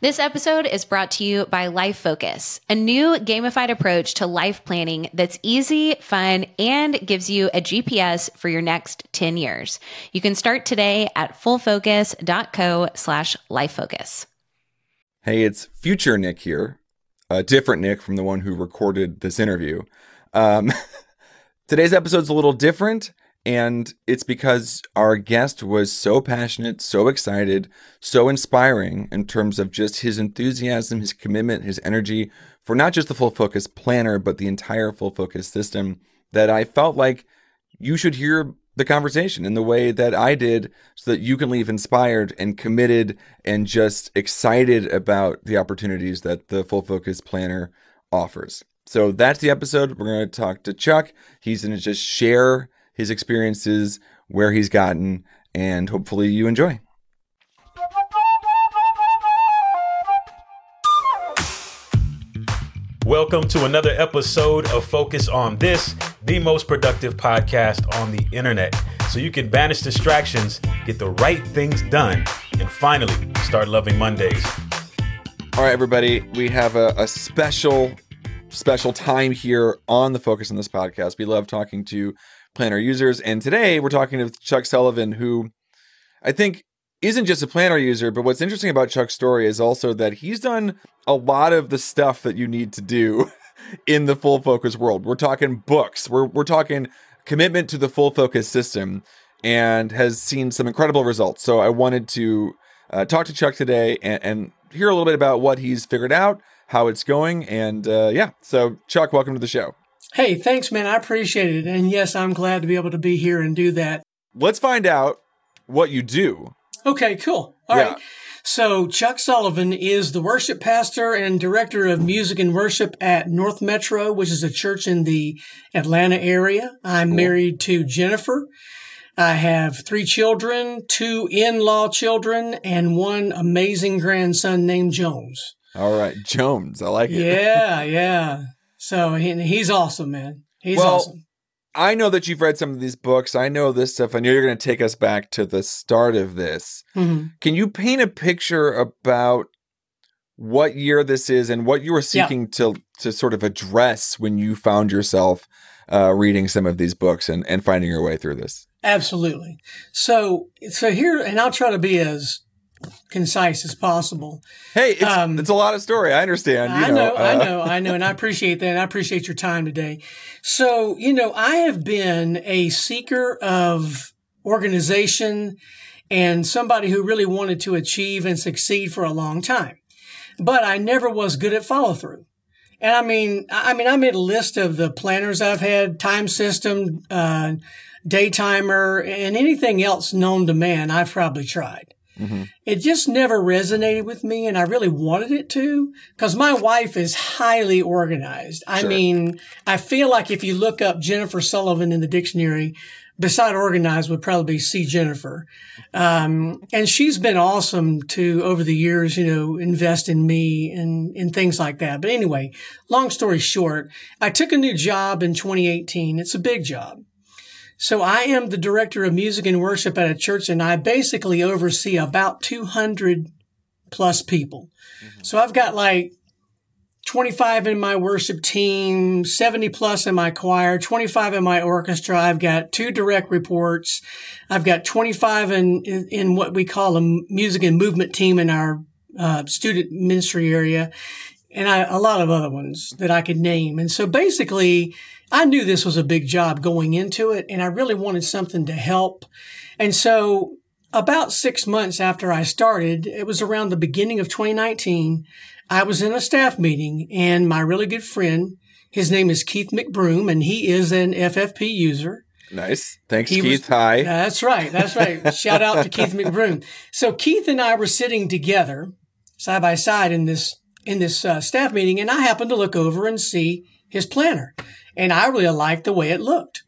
This episode is brought to you by Life Focus, a new gamified approach to life planning that's easy, fun, and gives you a GPS for your next 10 years. You can start today at fullfocus.co slash lifefocus. Hey, it's future Nick here, a different Nick from the one who recorded this interview. Um, today's episode's a little different. And it's because our guest was so passionate, so excited, so inspiring in terms of just his enthusiasm, his commitment, his energy for not just the full focus planner, but the entire full focus system that I felt like you should hear the conversation in the way that I did so that you can leave inspired and committed and just excited about the opportunities that the full focus planner offers. So that's the episode. We're going to talk to Chuck. He's going to just share his experiences, where he's gotten, and hopefully you enjoy. Welcome to another episode of Focus on This, the most productive podcast on the internet. So you can banish distractions, get the right things done, and finally start loving Mondays. All right, everybody, we have a, a special, special time here on the Focus on This podcast. We love talking to planner users. And today we're talking to Chuck Sullivan, who I think isn't just a planner user, but what's interesting about Chuck's story is also that he's done a lot of the stuff that you need to do in the full focus world. We're talking books, we're, we're talking commitment to the full focus system, and has seen some incredible results. So I wanted to uh, talk to Chuck today and, and, hear a little bit about what he's figured out, how it's going, and uh, yeah. So, Chuck, welcome to the show. Hey, thanks, man. I appreciate it. And yes, I'm glad to be able to be here and do that. Let's find out what you do. Okay, cool. All yeah. right. So, Chuck Sullivan is the worship pastor and director of music and worship at North Metro, which is a church in the Atlanta area. I'm cool. married to Jennifer. I have three children, two in law children, and one amazing grandson named Jones. All right, Jones. I like it. Yeah, yeah. So he, he's awesome, man. He's well, awesome. I know that you've read some of these books. I know this stuff. I know you're going to take us back to the start of this. Mm-hmm. Can you paint a picture about what year this is and what you were seeking yeah. to to sort of address when you found yourself uh, reading some of these books and, and finding your way through this? Absolutely. So so here, and I'll try to be as concise as possible. Hey, it's, um, it's a lot of story. I understand. I know, know uh, I know, I know, and I appreciate that. And I appreciate your time today. So, you know, I have been a seeker of organization and somebody who really wanted to achieve and succeed for a long time, but I never was good at follow through. And I mean, I mean, I made a list of the planners I've had, time system, uh, daytimer, and anything else known to man. I've probably tried. Mm-hmm. It just never resonated with me and I really wanted it to because my wife is highly organized. I mean, I feel like if you look up Jennifer Sullivan in the dictionary, beside organized would probably be C. Jennifer. Um, and she's been awesome to over the years, you know, invest in me and in things like that. But anyway, long story short, I took a new job in 2018. It's a big job. So I am the director of music and worship at a church and I basically oversee about 200 plus people. Mm-hmm. So I've got like 25 in my worship team, 70 plus in my choir, 25 in my orchestra. I've got two direct reports. I've got 25 in, in, in what we call a music and movement team in our uh, student ministry area and I, a lot of other ones that I could name. And so basically, I knew this was a big job going into it and I really wanted something to help. And so about six months after I started, it was around the beginning of 2019. I was in a staff meeting and my really good friend, his name is Keith McBroom and he is an FFP user. Nice. Thanks, he Keith. Was, Hi. That's right. That's right. Shout out to Keith McBroom. So Keith and I were sitting together side by side in this, in this uh, staff meeting and I happened to look over and see his planner. And I really liked the way it looked.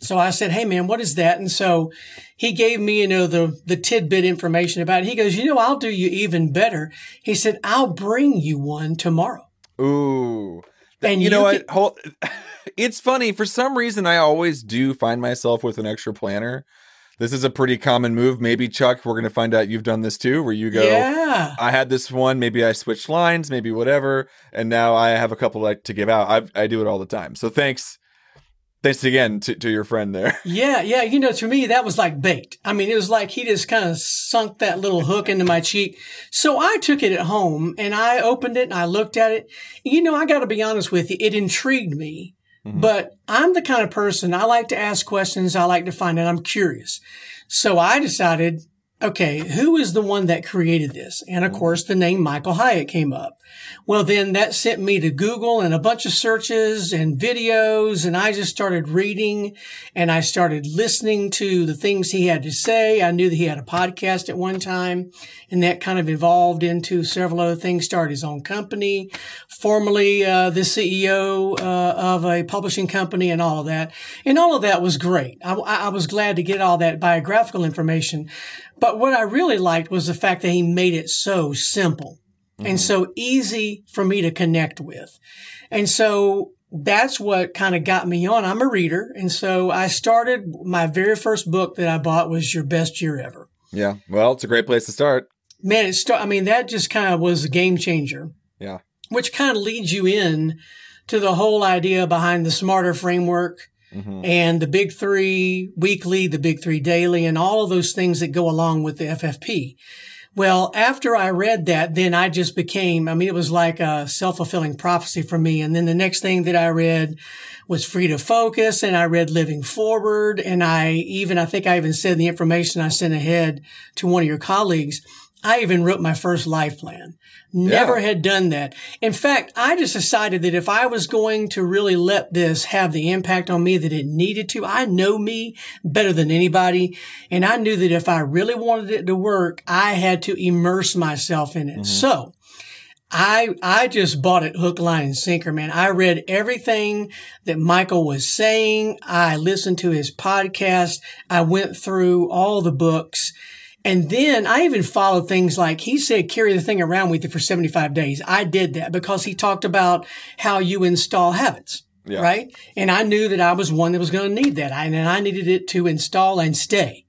So I said, Hey man, what is that? And so he gave me, you know, the, the tidbit information about it. He goes, you know, I'll do you even better. He said, I'll bring you one tomorrow. Ooh. And you, you know what? Hold, it's funny. For some reason, I always do find myself with an extra planner this is a pretty common move. Maybe Chuck, we're going to find out you've done this too, where you go, Yeah. I had this one, maybe I switched lines, maybe whatever, and now I have a couple like to give out. I I do it all the time. So thanks, thanks again to, to your friend there. Yeah, yeah. You know, to me, that was like bait. I mean, it was like he just kind of sunk that little hook into my cheek. So I took it at home and I opened it and I looked at it. You know, I got to be honest with you, it intrigued me. Mm-hmm. But I'm the kind of person I like to ask questions. I like to find out. I'm curious. So I decided, okay, who is the one that created this? And of course, the name Michael Hyatt came up. Well, then that sent me to Google and a bunch of searches and videos. And I just started reading and I started listening to the things he had to say. I knew that he had a podcast at one time and that kind of evolved into several other things, started his own company, formerly uh, the CEO uh, of a publishing company and all of that. And all of that was great. I, I was glad to get all that biographical information. But what I really liked was the fact that he made it so simple and mm-hmm. so easy for me to connect with. And so that's what kind of got me on. I'm a reader. And so I started my very first book that I bought was Your Best Year Ever. Yeah, well, it's a great place to start. Man, it start, I mean, that just kind of was a game changer, Yeah, which kind of leads you in to the whole idea behind the smarter framework Mhm. and the big three weekly, the big three daily, and all of those things that go along with the FFP. Well, after I read that, then I just became, I mean, it was like a self-fulfilling prophecy for me. And then the next thing that I read was Free to Focus and I read Living Forward. And I even, I think I even said the information I sent ahead to one of your colleagues. I even wrote my first life plan. Never Yeah. had done that. In fact, I just decided that if I was going to really let this have the impact on me that it needed to, I know me better than anybody. And I knew that if I really wanted it to work, I had to immerse myself in it. Mm-hmm. So I, I just bought it hook, line and sinker, man. I read everything that Michael was saying. I listened to his podcast. I went through all the books. And then I even followed things like he said, carry the thing around with you for 75 days. I did that because he talked about how you install habits. Yeah. Right. And I knew that I was one that was going to need that. I, and I needed it to install and stay.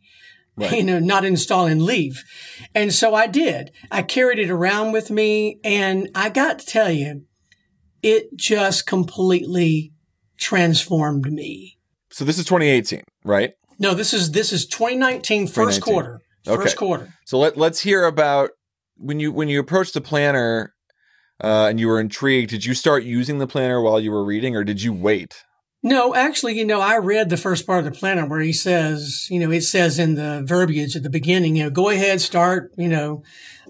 Right. You know, not install and leave. And so I did. I carried it around with me and I got to tell you, it just completely transformed me. so this is 2018, right? No, this is, this is 2019 first 2019. quarter. Okay. First quarter. So let let's hear about when you when you approached the planner uh, and you were intrigued. Did you start using the planner while you were reading, or did you wait? No, actually, you know, I read the first part of the planner where he says, you know, it says in the verbiage at the beginning, you know, go ahead, start, you know,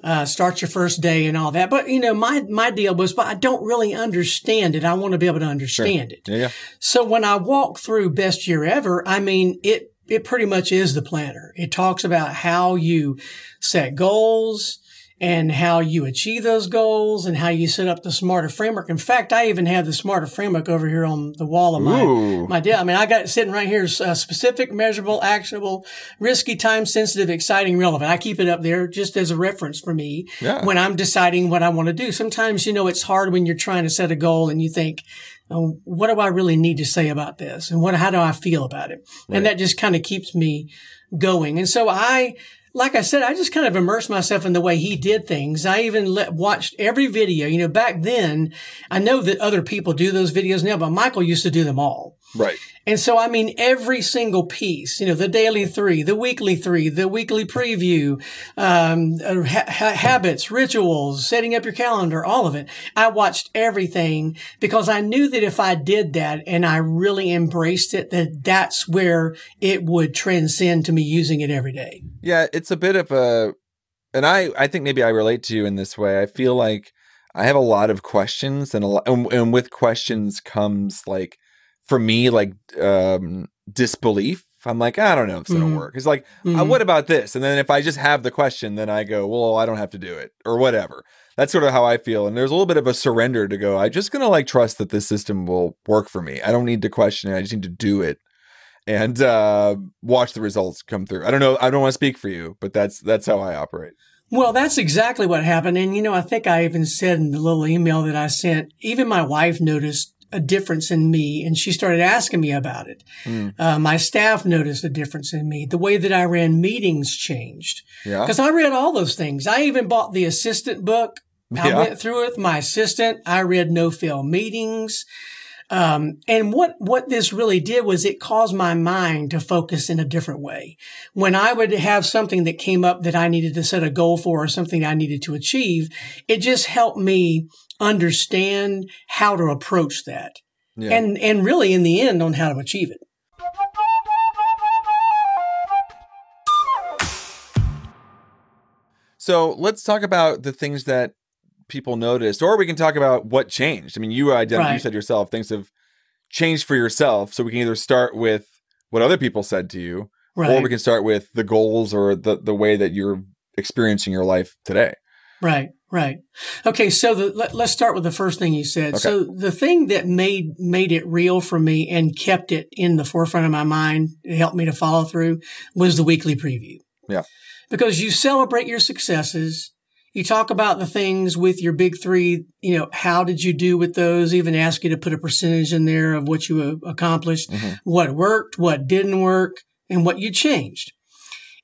uh, start your first day and all that. But, you know, my, my deal was, but I don't really understand it. I want to be able to understand it. Yeah, yeah. So when I walk through best year ever, I mean, it, it pretty much is the planner. It talks about how you set goals and how you achieve those goals and how you set up the smarter framework. In fact, I even have the smarter framework over here on the wall of my, Ooh. my desk. I mean, I got it sitting right here, uh, specific, measurable, actionable, risky, time sensitive, exciting, relevant. I keep it up there just as a reference for me Yeah. when I'm deciding what I want to do. Sometimes, you know, it's hard when you're trying to set a goal and you think, oh, what do I really need to say about this? And what, how do I feel about it? And that just kind of keeps me going. And so I, like I said, I just kind of immersed myself in the way he did things. I even let, watched every video. You know, back then, I know that other people do those videos now, but Michael used to do them all. Right. And so, I mean, every single piece, you know, the daily three, the weekly three, the weekly preview, um, uh, ha- ha- habits, rituals, setting up your calendar, all of it. I watched everything because I knew that if I did that and I really embraced it, that that's where it would transcend to me using it every day. Yeah, it's a bit of a, and I I think maybe I relate to you in this way. I feel like I have a lot of questions, and a lot, and, and with questions comes like, for me, like um disbelief. I'm like, I don't know if it's gonna Mhm. work. It's like, uh, Mhm. what about this? And then if I just have the question, then I go, well, I don't have to do it or whatever. That's sort of how I feel. And there's a little bit of a surrender to go. I'm just gonna like trust that this system will work for me. I don't need to question it. I just need to do it and uh, watch the results come through. I don't know. I don't want to speak for you, but that's that's how I operate. Well, that's exactly what happened. And, you know, I think I even said in the little email that I sent, even my wife noticed a difference in me and she started asking me about it. Mm. Uh, my staff noticed a difference in me. The way that I ran meetings changed Yeah. because I read all those things. I even bought the assistant book. I Yeah. went through it with my assistant. I read no fail meetings. Um, and what, what this really did was it caused my mind to focus in a different way. When I would have something that came up that I needed to set a goal for or something I needed to achieve, it just helped me understand how to approach that Yeah. and, and really in the end on how to achieve it. So let's talk about the things that people noticed, or we can talk about what changed. I mean, you identified, you said yourself, things have changed for yourself. So we can either start with what other people said to you, Right. or we can start with the goals or the, the way that you're experiencing your life today. Right, right. Okay, so the, let, us start with the first thing you said. Okay. So the thing that made made it real for me and kept it in the forefront of my mind, it helped me to follow through, was the weekly preview. Yeah. Because you celebrate your successes, you talk about the things with your big three. You know, how did you do with those? Even ask you to put a percentage in there of what you uh, accomplished, Mhm. what worked, what didn't work, and what you changed.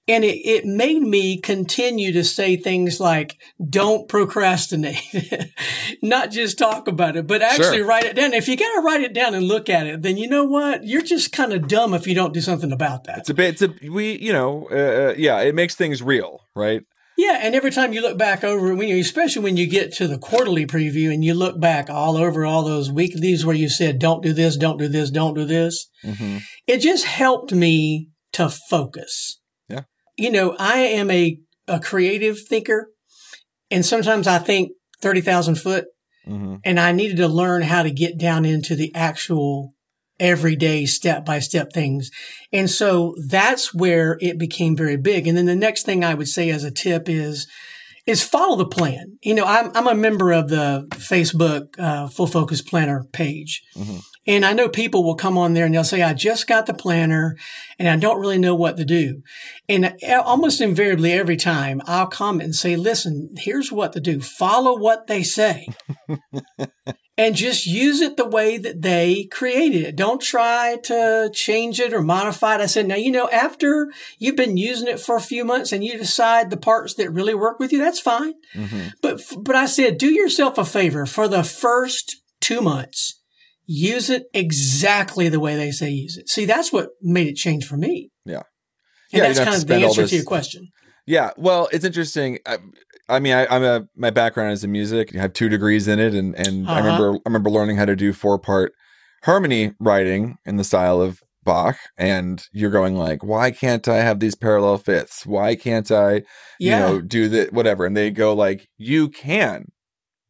And it, it made me continue to say things like, don't procrastinate, not just talk about it, but actually Sure. write it down. If you got to write it down and look at it, then you know what? You're just kind of dumb if you don't do something about that. It's a bit, it's a, we, you know, uh, uh, yeah, it makes things real, right? Yeah, and every time you look back over, when you, especially when you get to the quarterly preview and you look back all over all those weeklies where you said, "Don't do this, don't do this, don't do this," Mm-hmm. it just helped me to focus. You know, I am a a creative thinker, and sometimes I think thirty thousand foot, Mm-hmm. and I needed to learn how to get down into the actual everyday step by step things. And so that's where it became very big. And then the next thing I would say as a tip is, is follow the plan. You know, I'm, I'm a member of the Facebook, uh, full focus planner page. Mhm. And I know people will come on there and they'll say, I just got the planner and I don't really know what to do. And almost invariably every time I'll comment and say, listen, here's what to do. Follow what they say and just use it the way that they created it. Don't try to change it or modify it. I said, now, you know, after you've been using it for a few months and you decide the parts that really work with you, that's fine. Mm-hmm. But, but I said, do yourself a favor for the first two months. Use it exactly the way they say use it. See, that's what made it change for me. Yeah. And Yeah, that's kind of the answer this- to your question. Yeah, well, it's interesting. I, I mean, I, I'm a my background is in music. I have two degrees in it, and and I Uh-huh. remember I remember learning how to do four part harmony writing in the style of Bach. And you're going like, why can't I have these parallel fifths? Why can't I, Yeah. you know, do the whatever? And they go like, you can,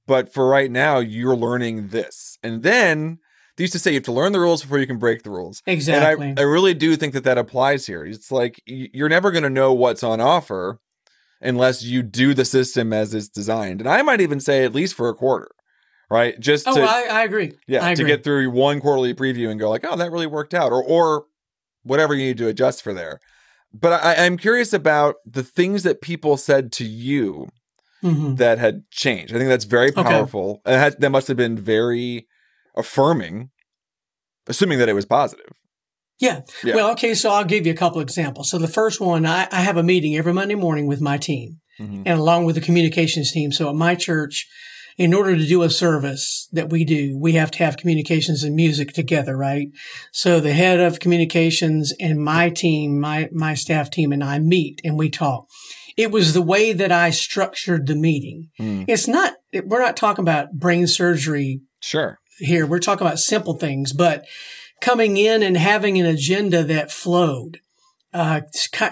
but for right now, you're learning this. And then they used to say you have to learn the rules before you can break the rules. exactly. And I, I really do think that that applies here. It's like you're never going to know what's on offer unless you do the system as it's designed. And I might even say at least for a quarter, right? Just oh, to I, I agree. yeah, I to get through one quarterly preview and go like, oh, that really worked out, or or whatever you need to adjust for there. But I, I'm curious about the things that people said to you Mhm. that had changed. I think that's very Okay. powerful. And that, that must have been very affirming, assuming that it was positive. Yeah. Yeah. Well, okay. So I'll give you a couple examples. So the first one, I, I have a meeting every Monday morning with my team Mhm. and along with the communications team. So at my church, in order to do a service that we do, we have to have communications and music together, right? So the head of communications and my team, my, my staff team and I meet and we talk. It was the way that I structured the meeting. Mm. It's not, we're not talking about brain surgery Sure. Here. We're talking about simple things, but coming in and having an agenda that flowed, uh,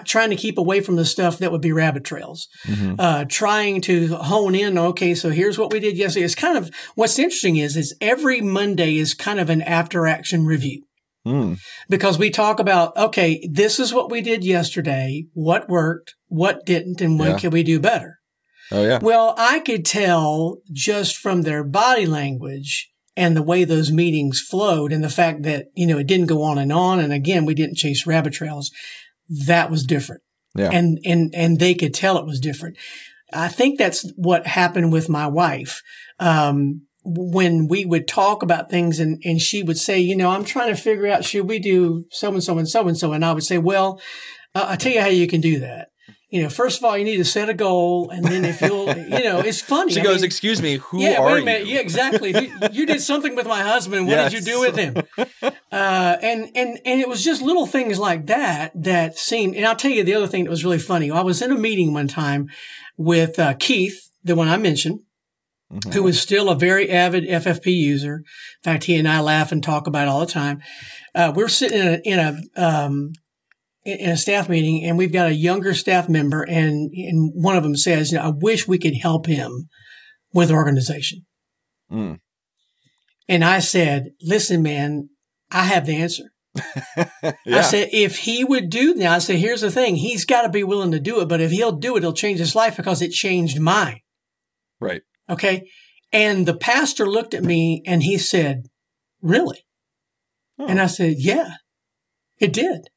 trying to keep away from the stuff that would be rabbit trails, Mhm. uh, trying to hone in. Okay, so here's what we did yesterday. It's kind of what's interesting is is every Monday is kind of an after action review Mm. because we talk about okay, this is what we did yesterday, what worked, what didn't, and what Yeah. can we do better. Oh yeah. Well, I could tell just from their body language and the way those meetings flowed and the fact that, you know, it didn't go on and on. And again, we didn't chase rabbit trails. That was different. Yeah. And, and, and they could tell it was different. I think that's what happened with my wife. Um, when we would talk about things and, and she would say, you know, I'm trying to figure out, should we do so and so and so and so? And I would say, well, uh, I'll tell you how you can do that. You know, first of all, you need to set a goal. And then if you'll, you know, it's funny. She I goes, mean, excuse me, who yeah, are wait a minute. you? Yeah, exactly. you, did something with my husband. What did you do with him? Uh, and, and, and it was just little things like that that seemed, and I'll tell you the other thing that was really funny. I was in a meeting one time with, uh, Keith, the one I mentioned, Mhm. who is still a very avid FFP user. In fact, he and I laugh and talk about it all the time. Uh, we're sitting in a, in a, um, in a staff meeting and we've got a younger staff member and, and one of them says, you know, I wish we could help him with organization. Mm. And I said, listen, man, I have the answer. I said, if he would do now, I said, here's the thing. He's got to be willing to do it. But if he'll do it, it'll change his life because it changed mine. right. Okay. And the pastor looked at me and he said, really? Oh. And I said, yeah, it did.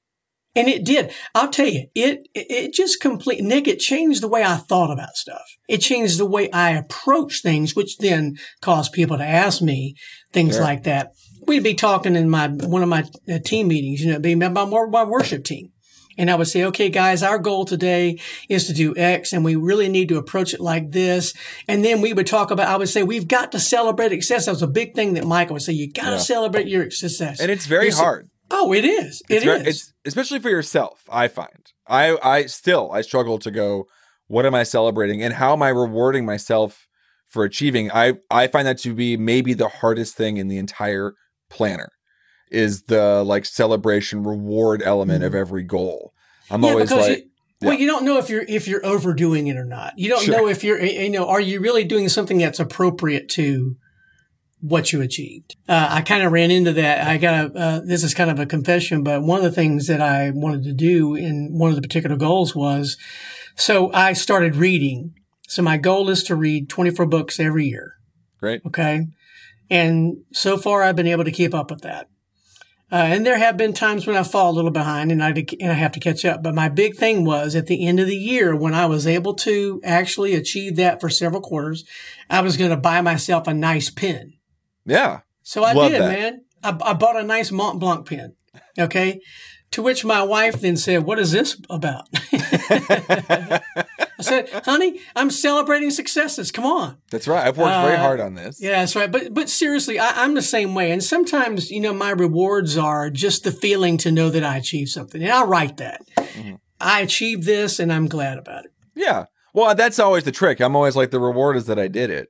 And it did. I'll tell you, it, it just complete, Nick, it changed the way I thought about stuff. It changed the way I approach things, which then caused people to ask me things Sure. like that. We'd be talking in my, one of my uh, team meetings, you know, being my, my, my worship team. And I would say, okay, guys, our goal today is to do X and we really need to approach it like this. And then we would talk about, I would say, we've got to celebrate success. That was a big thing that Michael would say. You got to Yeah. celebrate your success. And it's very You're hard. Oh, it is. It It's, is. it's especially for yourself. I find I I still I struggle to go. What am I celebrating, and how am I rewarding myself for achieving? I I find that to be maybe the hardest thing in the entire planner is the like celebration reward element of every goal. I'm Mm-hmm. yeah, always like, you, well, yeah. you don't know if you're if you're overdoing it or not. You don't Sure. know if you're you know are you really doing something that's appropriate to what you achieved. Uh, I kind of ran into that. I got a, uh, this is kind of a confession, but one of the things that I wanted to do in one of the particular goals was, so I started reading. So my goal is to read 24 books every year. great. Okay. And so far I've been able to keep up with that. Uh, and there have been times when I fall a little behind and I, and I have to catch up. But my big thing was at the end of the year when I was able to actually achieve that for several quarters, I was going to buy myself a nice pen. Yeah, So I Love did, that. man. I, I bought a nice Mont Blanc pen. Okay. To which my wife then said, what is this about? I said, honey, I'm celebrating successes. Come on. that's right. I've worked very Uh, hard on this. Yeah, that's right. But but seriously, I, I'm the same way. And sometimes, you know, my rewards are just the feeling to know that I achieved something. And I'll write that. Mm-hmm. I achieved this and I'm glad about it. Yeah. Well, that's always the trick. I'm always like the reward is that I did it.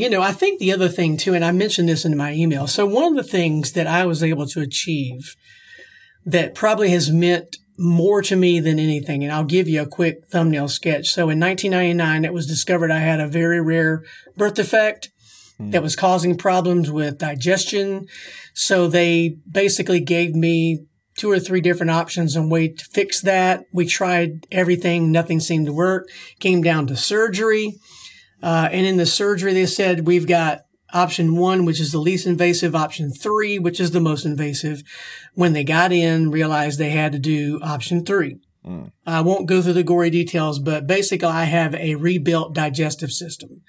You know, I think the other thing too, and I mentioned this in my email. So one of the things that I was able to achieve that probably has meant more to me than anything, and I'll give you a quick thumbnail sketch. So in 1999, it was discovered I had a very rare birth defect hmm. that was causing problems with digestion. So they basically gave me two or three different options on way to fix that. We tried everything. Nothing seemed to work. Came down to surgery. Uh, and in the surgery, they said we've got option one, which is the least invasive, option three, which is the most invasive. When they got in, realized they had to do option three. Mm. I won't go through the gory details, but basically I have a rebuilt digestive system.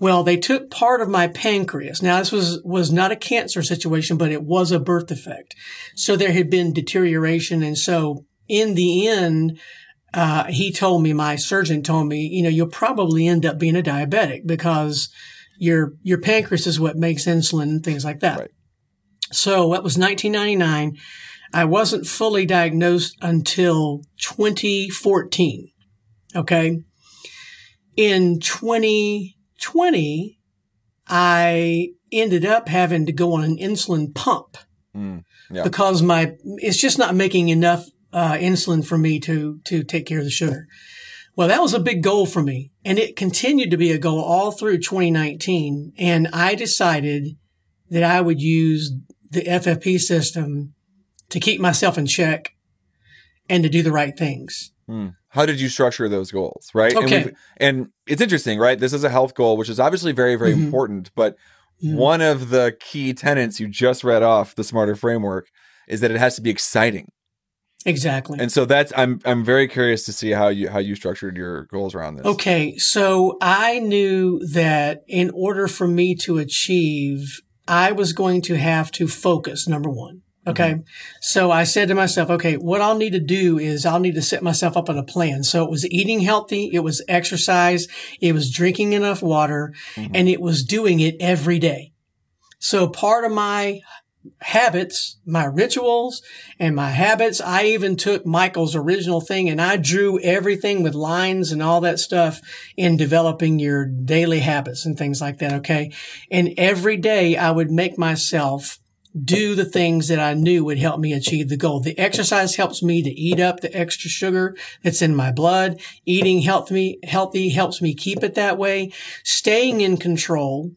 Well, they took part of my pancreas. Now, this was, was not a cancer situation, but it was a birth defect. So there had been deterioration. And so in the end, uh, he told me, my surgeon told me, you know, you'll probably end up being a diabetic because your, your pancreas is what makes insulin and things like that. Right. So that was 1999. I wasn't fully diagnosed until 2014. Okay. In 2020, I ended up having to go on an insulin pump mm, yeah. because my, it's just not making enough uh, insulin for me to, to take care of the sugar. Well, that was a big goal for me and it continued to be a goal all through 2019. And I decided that I would use the FFP system to keep myself in check and to do the right things. Hmm. How did you structure those goals? Right. Okay. And, and, it's interesting, right? This is a health goal, which is obviously very, very mm-hmm. important. But mm-hmm. one of the key tenets you just read off the smarter framework is that it has to be exciting. Exactly. And so that's I'm I'm very curious to see how you how you structured your goals around this. Okay, so I knew that in order for me to achieve I was going to have to focus number 1. Okay. Mm-hmm. So I said to myself, okay, what I'll need to do is I'll need to set myself up on a plan. So it was eating healthy. It was exercise. It was drinking enough water mm-hmm. and it was doing it every day. So part of my habits, my rituals and my habits, I even took Michael's original thing and I drew everything with lines and all that stuff in developing your daily habits and things like that. Okay. And every day I would make myself do the things that I knew would help me achieve the goal. The exercise helps me to eat up the extra sugar that's in my blood. Eating healthy, healthy helps me keep it that way. Staying in control,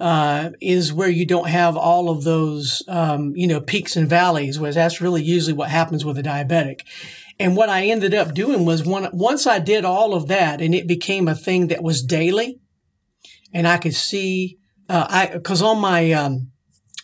uh, is where you don't have all of those, um, you know, peaks and valleys, whereas that's really usually what happens with a diabetic. And what I ended up doing was one, once I did all of that and it became a thing that was daily and I could see, uh, I, cause on my, um,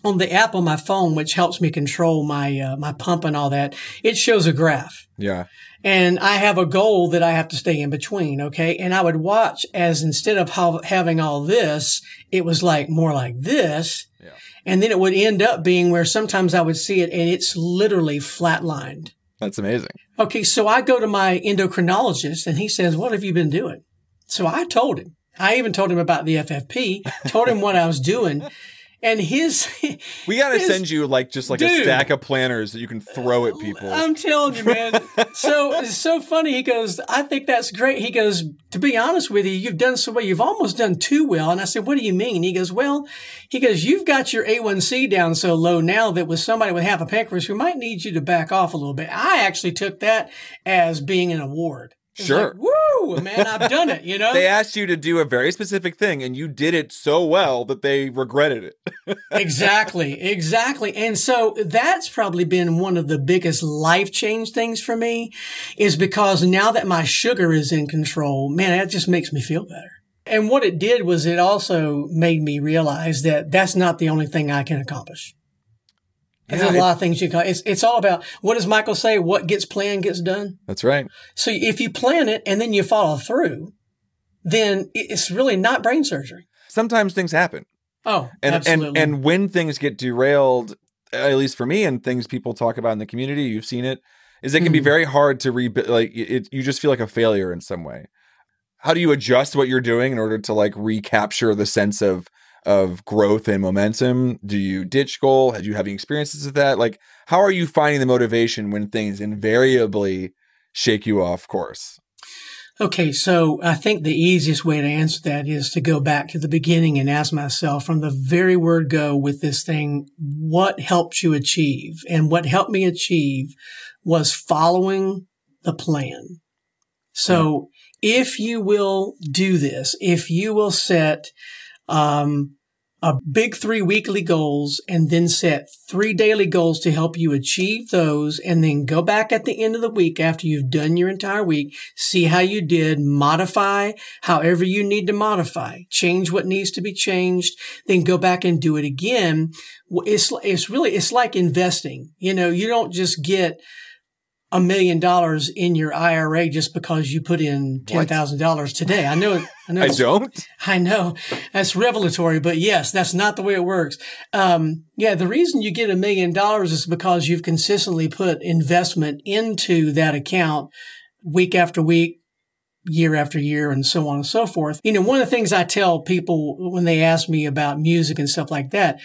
on the app on my phone, which helps me control my uh, my pump and all that, it shows a graph. Yeah. And I have a goal that I have to stay in between. Okay. And I would watch as instead of how, having all this, it was like more like this. Yeah. And then it would end up being where sometimes I would see it and it's literally flatlined. That's amazing. Okay. So I go to my endocrinologist and he says, what have you been doing? So I told him. I even told him about the FFP, told him what I was doing. And his we gotta his, send you like just like dude, a stack of planners that you can throw at people. I'm telling you man. So it's so funny. He goes i think that's great. He goes to be honest with you you've done so well. You've almost done too well. And i said what do you mean? He goes well he goes you've got your a1c down so low now that with somebody with half a pancreas who might need you to back off a little bit. I actually took that as being an award Sure. Like, Woo, man, I've done it, you know? they asked you to do a very specific thing and you did it so well that they regretted it. exactly. Exactly. And so that's probably been one of the biggest life change things for me is because now that my sugar is in control, man, that just makes me feel better. And what it did was it also made me realize that that's not the only thing I can accomplish. There's yeah, a lot it, of things you can. It's it's all about what does Michael say? What gets planned gets done. That's right. So if you plan it and then you follow through, then it's really not brain surgery. Sometimes things happen. Oh, and absolutely. and and when things get derailed, at least for me, and things people talk about in the community, you've seen it, is it can mm-hmm. be very hard to rebuild. Like it, you just feel like a failure in some way. How do you adjust what you're doing in order to like recapture the sense of of growth and momentum? Do you ditch goal? Have you having experiences with that? Like, how are you finding the motivation when things invariably shake you off course? Okay, so I think the easiest way to answer that is to go back to the beginning and ask myself from the very word go with this thing, what helped you achieve? And what helped me achieve was following the plan. So if you will do this, if you will set um, a big three weekly goals and then set three daily goals to help you achieve those and then go back at the end of the week after you've done your entire week, see how you did, modify however you need to modify, change what needs to be changed, then go back and do it again. It's, it's really, it's like investing. You know, you don't just get, a million dollars in your IRA just because you put in ten thousand dollars today. I know. I know. I don't. I know that's revelatory, but yes, that's not the way it works. Um, yeah, the reason you get a million dollars is because you've consistently put investment into that account week after week, year after year and so on and so forth. You know, one of the things I tell people when they ask me about music and stuff like that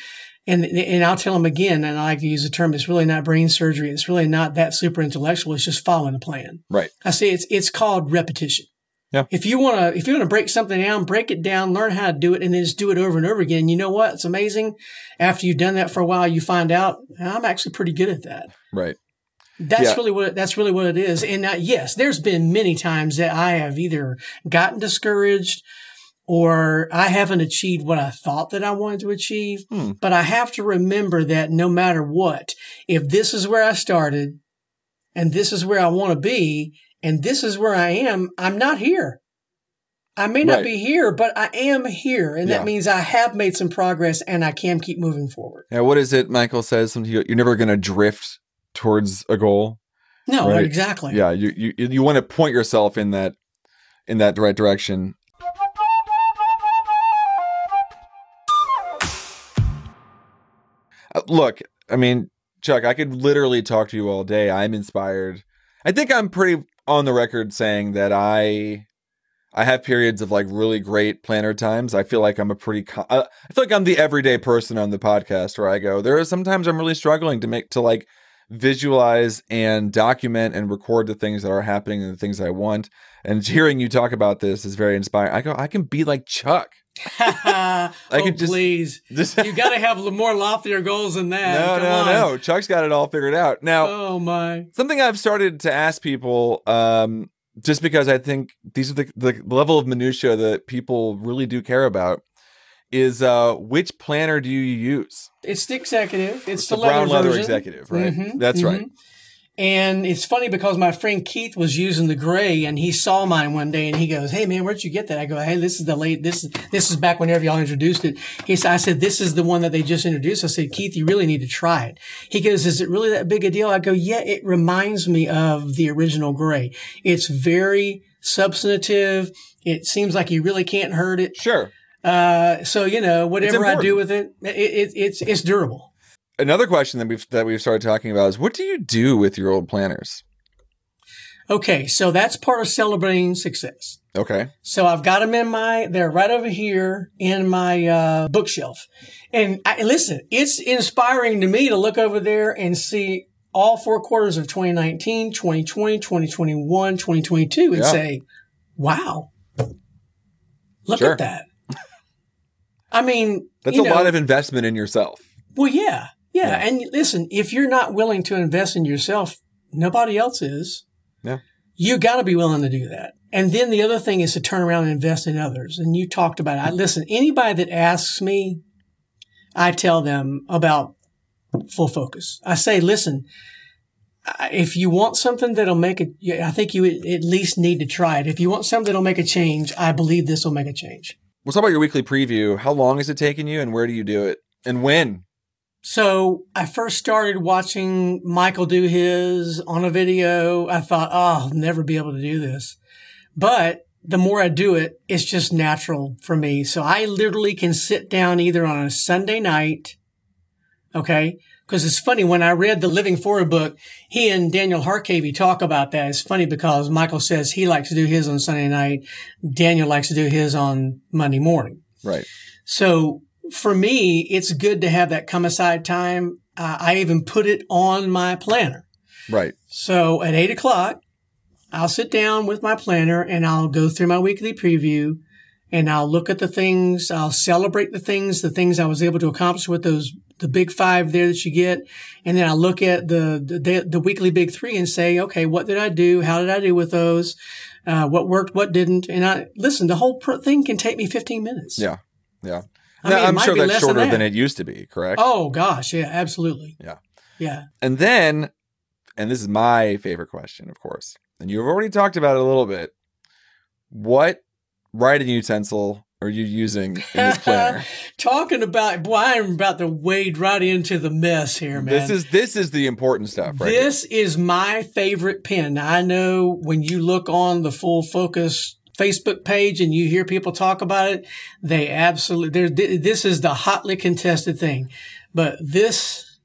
and, and I'll tell them again, and I like to use the term, it's really not brain surgery. It's really not that super intellectual. It's just following a plan. Right. I say it's, it's called repetition. Yeah. If you want to, if you want to break something down, break it down, learn how to do it, and then just do it over and over again. You know what? It's amazing. After you've done that for a while, you find out I'm actually pretty good at that. Right. That's yeah. really what that's really what it is. And uh, yes, there's been many times that I have either gotten discouraged or I haven't achieved what I thought that I wanted to achieve. Hmm. But I have to remember that no matter what, if this is where I started and this is where I want to be and this is where I am, I'm not here. I may not right. be here, but I am here. And yeah. that means I have made some progress and I can keep moving forward. Yeah. What is it Michael says? You're never going to drift towards a goal. No, right? exactly. Yeah. You, you, you want to point yourself in that, in that right direction. Look, I mean, Chuck, I could literally talk to you all day. I'm inspired. I think I'm pretty on the record saying that I I have periods of like really great planner times. I feel like I'm a pretty uh, I feel like I'm the everyday person on the podcast where I go. There are sometimes I'm really struggling to make to like visualize and document and record the things that are happening and the things I want. And hearing you talk about this is very inspiring. I go, I can be like Chuck. I oh, could just, please. Just you got to have more loftier goals than that. No, Come no, on. no. Chuck's got it all figured out. Now, oh my. Something I've started to ask people, um, just because I think these are the, the level of minutia that people really do care about, is uh, which planner do you use? It's the executive. It's, it's the, the brown leather executive, right? Mm-hmm, That's mm-hmm. right. And it's funny because my friend Keith was using the gray and he saw mine one day and he goes, Hey man, where'd you get that? I go, Hey, this is the late, this is, this is back whenever y'all introduced it. He said, I said, this is the one that they just introduced. I said, Keith, you really need to try it. He goes, is it really that big a deal? I go, yeah, it reminds me of the original gray. It's very substantive. It seems like you really can't hurt it. Sure. Uh, so, you know, whatever I do with it, it, it it's, it's durable another question that we've that we've started talking about is what do you do with your old planners? Okay, so that's part of celebrating success. Okay. So I've got them in my, they're right over here in my uh, bookshelf. And I, listen, it's inspiring to me to look over there and see all four quarters of 2019, 2020, 2021, 2022 and yeah. say, wow, look sure. at that. I mean, that's a know, lot of investment in yourself. Well, yeah. Yeah, yeah. And listen, if you're not willing to invest in yourself, nobody else is. Yeah. You got to be willing to do that. And then the other thing is to turn around and invest in others. And you talked about it. I, listen, anybody that asks me, I tell them about full focus. I say, listen, if you want something that'll make it, I think you at least need to try it. If you want something that'll make a change, I believe this will make a change. We'll talk about your weekly preview. How long has it taken you and where do you do it and when? So I first started watching Michael do his on a video. I thought, oh, I'll never be able to do this. But the more I do it, it's just natural for me. So I literally can sit down either on a Sunday night. Okay. Cause it's funny when I read the Living Forward book, he and Daniel Harkavy talk about that. It's funny because Michael says he likes to do his on Sunday night. Daniel likes to do his on Monday morning. Right. So for me, it's good to have that come aside time. Uh, I even put it on my planner. Right. So at eight o'clock, I'll sit down with my planner and I'll go through my weekly preview and I'll look at the things. I'll celebrate the things, the things I was able to accomplish with those, the big five there that you get. And then I look at the, the, the weekly big three and say, okay, what did I do? How did I do with those? Uh, what worked? What didn't? And I listen, the whole thing can take me 15 minutes. Yeah. Yeah. I No, mean, I'm sure that's shorter that. than it used to be, correct? Oh gosh, yeah, absolutely. Yeah. Yeah. And then, and this is my favorite question, of course, and you've already talked about it a little bit. What writing utensil are you using in this planner? Talking about boy, I'm about to wade right into the mess here, man. this is this is the important stuff, right? This is my favorite pen. Now, I know when you look on the full focus Facebook page and you hear people talk about it, they absolutely, this is the hotly contested thing. But this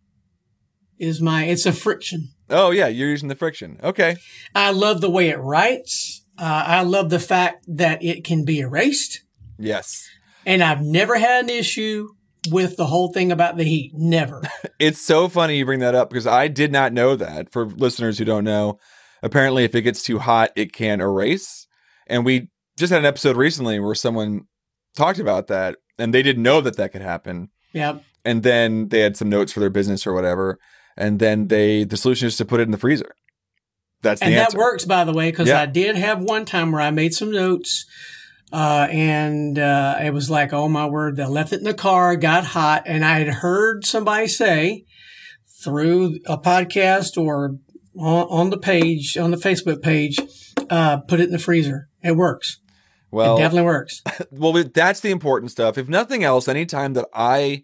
is my, it's a FriXion. oh yeah, you're using the FriXion. Okay. I love the way it writes. Uh, I love the fact that it can be erased. Yes. And I've never had an issue with the whole thing about the heat. Never. It's so funny you bring that up because I did not know that. For listeners who don't know, apparently if it gets too hot, it can erase. And we just had an episode recently where someone talked about that and they didn't know that that could happen. yep. And then they had some notes for their business or whatever. And then they, the solution is to put it in the freezer. That's the and that works, by the way, because Yeah. I did have one time where I made some notes, uh, and uh, it was like, oh my word, I left it in the car, got hot, and I had heard somebody say through a podcast or on, on the page on the Facebook page, uh, put it in the freezer. It works. Well, it definitely works. well, that's the important stuff. If nothing else, anytime that I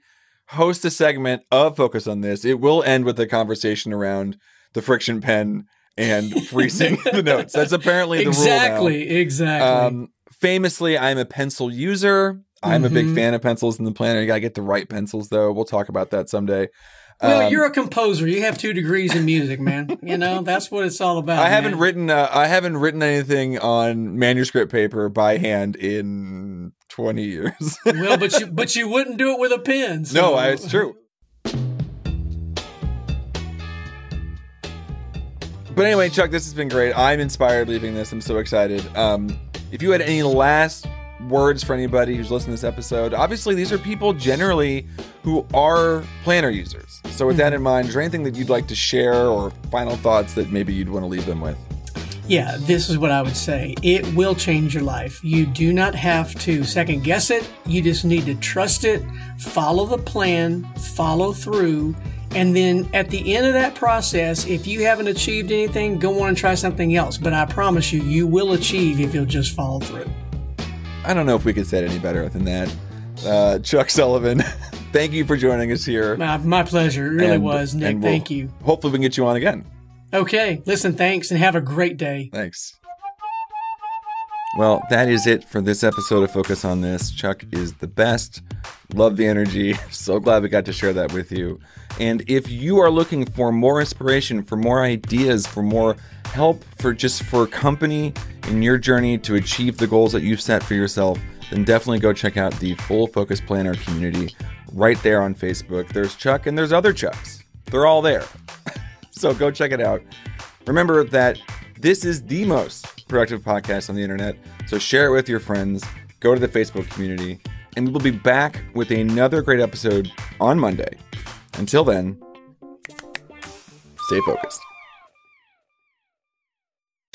host a segment of Focus on This, it will end with a conversation around the FriXion pen and freezing the notes. That's apparently the exactly, rule exactly. Exactly. Um, famously, I'm a pencil user. I'm a big Mhm. fan of pencils in the planner. You gotta get the right pencils, though. We'll talk about that someday. Well, Um, you're a composer. You have two degrees in music, man. you know that's what it's all about. I haven't man. written. Uh, I haven't written anything on manuscript paper by hand in 20 years. well, but you but you wouldn't do it with a pen. so- No, I, it's true. But anyway, Chuck, this has been great. I'm inspired leaving this. I'm so excited. Um, if you had any last words for anybody who's listening to this episode, obviously these are people generally who are planner users. So with that mm-hmm. in mind, is there anything that you'd like to share or final thoughts that maybe you'd want to leave them with? Yeah, this is what I would say. It will change your life. You do not have to second guess it. You just need to trust it, follow the plan, follow through. And then at the end of that process, if you haven't achieved anything, go on and try something else. But I promise you, you will achieve if you'll just follow through. I don't know if we could say it any better than that. Uh, Chuck Sullivan, thank you for joining us here. My, my pleasure. It really And- was, Nick. we'll- Thank you. Hopefully, we can get you on again. Okay, listen, thanks, and have a great day. Thanks. Well, that is it for this episode of Focus on This. Chuck is the best. Love the energy. So glad we got to share that with you. And if you are looking for more inspiration, for more ideas, for more help, for just for company in your journey to achieve the goals that you've set for yourself, then definitely go check out the Full Focus Planner community right there on Facebook. There's Chuck and there's other Chucks. They're all there. So go check it out. Remember that this is the most productive podcast on the internet. So share it with your friends. Go to the Facebook community. And we'll be back with another great episode on Monday. Until then, stay focused.